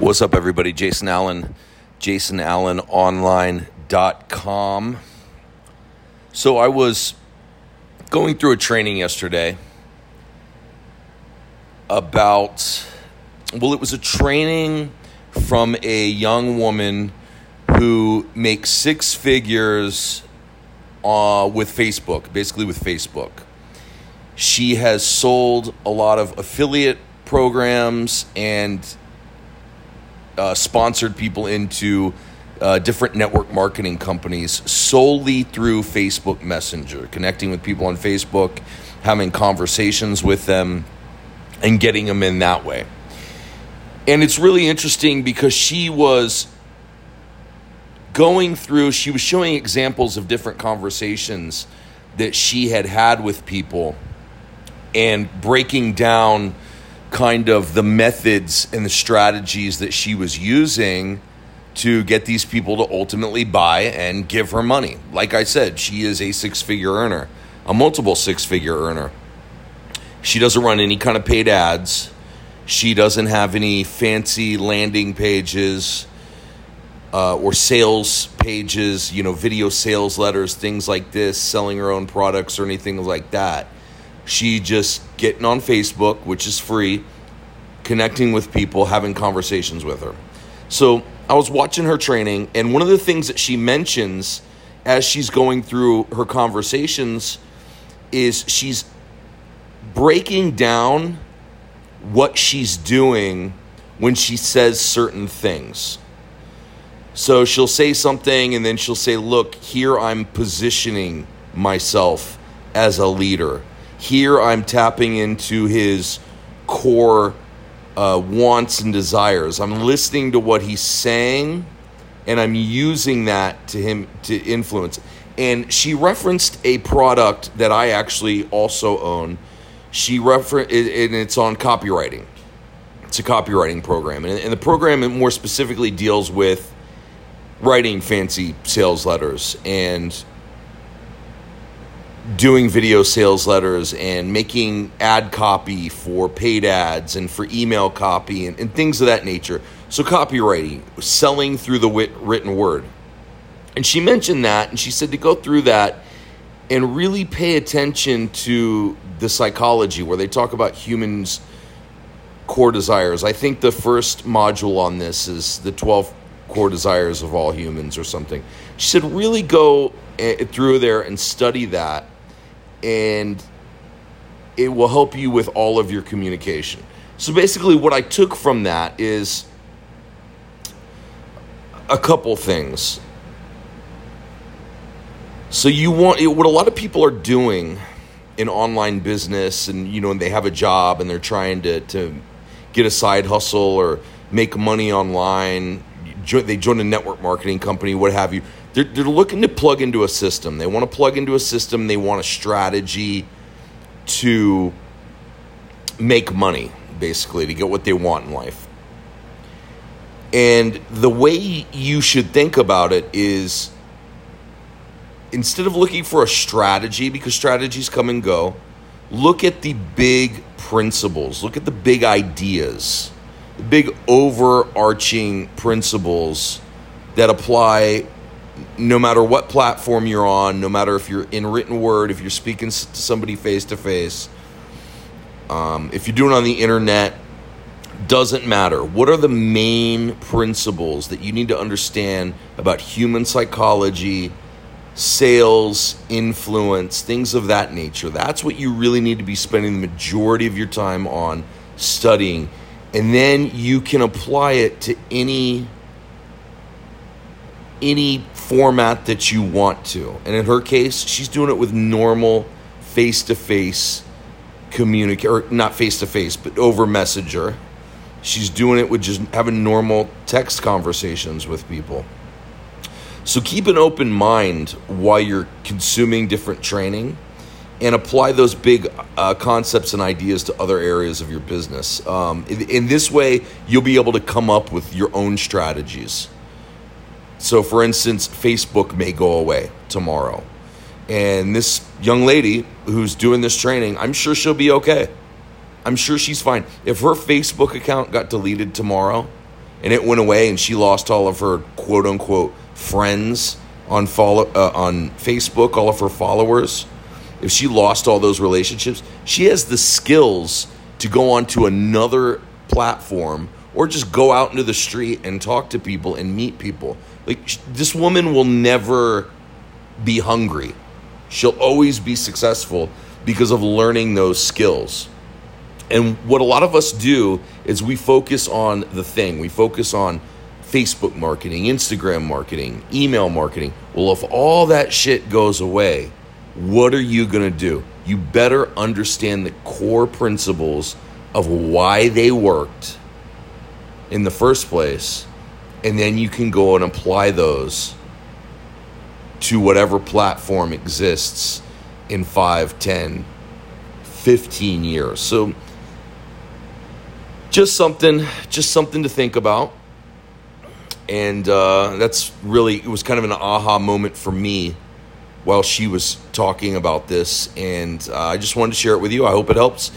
What's up, everybody? Jason Alan, jasonalanonline.com. So, I was going through a training yesterday about, well, it was a training from a young woman who makes six figures uh, with Facebook, basically with Facebook. She has sold a lot of affiliate programs and uh, sponsored people into uh, different network marketing companies solely through Facebook Messenger, connecting with people on Facebook, having conversations with them, and getting them in that way. And it's really interesting because she was going through, she was showing examples of different conversations that she had had with people and breaking down kind of the methods and the strategies that she was using to get these people to ultimately buy and give her money. Like I said, she is a six figure earner, a multiple six figure earner. She doesn't run any kind of paid ads. She doesn't have any fancy landing pages uh, or sales pages, you know, video sales letters, things like this, selling her own products or anything like that. She just getting on Facebook, which is free, connecting with people, having conversations with her. So I was watching her training, and one of the things that she mentions as she's going through her conversations is she's breaking down what she's doing when she says certain things. So she'll say something and then she'll say, Look, here I'm positioning myself as a leader. Here I'm tapping into his core uh, wants and desires. I'm listening to what he's saying and I'm using that to him to influence. And she referenced a product that I actually also own. She refer and it's on copywriting. It's a copywriting program, and the program more specifically deals with writing fancy sales letters and doing video sales letters and making ad copy for paid ads and for email copy and, and things of that nature. So, copywriting, selling through the wit- written word. And she mentioned that, and she said to go through that and really pay attention to the psychology where they talk about humans' core desires. I think the first module on this is the 12 core desires of all humans or something. She said, really go eh, through there and study that and it will help you with all of your communication. So basically, what I took from that is a couple things. So you want what a lot of people are doing in online business, and you know, and they have a job and they're trying to to get a side hustle or make money online. They join a network marketing company, what have you they're, they're looking to plug into a system. They want to plug into a system. They want a strategy to make money, basically, to get what they want in life. And the way you should think about it is instead of looking for a strategy, because strategies come and go, look at the big principles, look at the big ideas, the big overarching principles that apply no matter what platform you're on, no matter if you're in written word, if you're speaking to somebody face to face, if you're doing it on the internet, doesn't matter. What are the main principles that you need to understand about human psychology, sales, influence, things of that nature? That's what you really need to be spending the majority of your time on studying. And then you can apply it to any any format that you want to. And in her case, she's doing it with normal face to face communicate or not face to face, but over messenger. She's doing it with just having normal text conversations with people. So keep an open mind while you're consuming different training and apply those big uh, concepts and ideas to other areas of your business. Um, in, in this way, you'll be able to come up with your own strategies. So, for instance, Facebook may go away tomorrow. And this young lady who's doing this training, I'm sure she'll be okay. I'm sure she's fine. If her Facebook account got deleted tomorrow and it went away and she lost all of her quote unquote friends on follow uh, on Facebook, all of her followers, if she lost all those relationships, she has the skills to go onto another platform or just go out into the street and talk to people and meet people. Like this woman will never be hungry. She'll always be successful because of learning those skills. And what a lot of us do is we focus on the thing. We focus on Facebook marketing, Instagram marketing, email marketing. Well, if all that shit goes away, what are you going to do? You better understand the core principles of why they worked in the first place, and then you can go and apply those to whatever platform exists in 5, 10, 15 years. So just something just something to think about. And uh, that's really it was kind of an aha moment for me while she was talking about this and uh, I just wanted to share it with you. I hope it helps.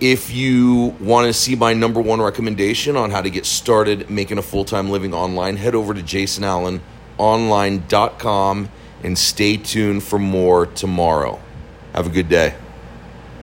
If you want to see my number one recommendation on how to get started making a full time living online, head over to jasonalanonline.com and stay tuned for more tomorrow. Have a good day.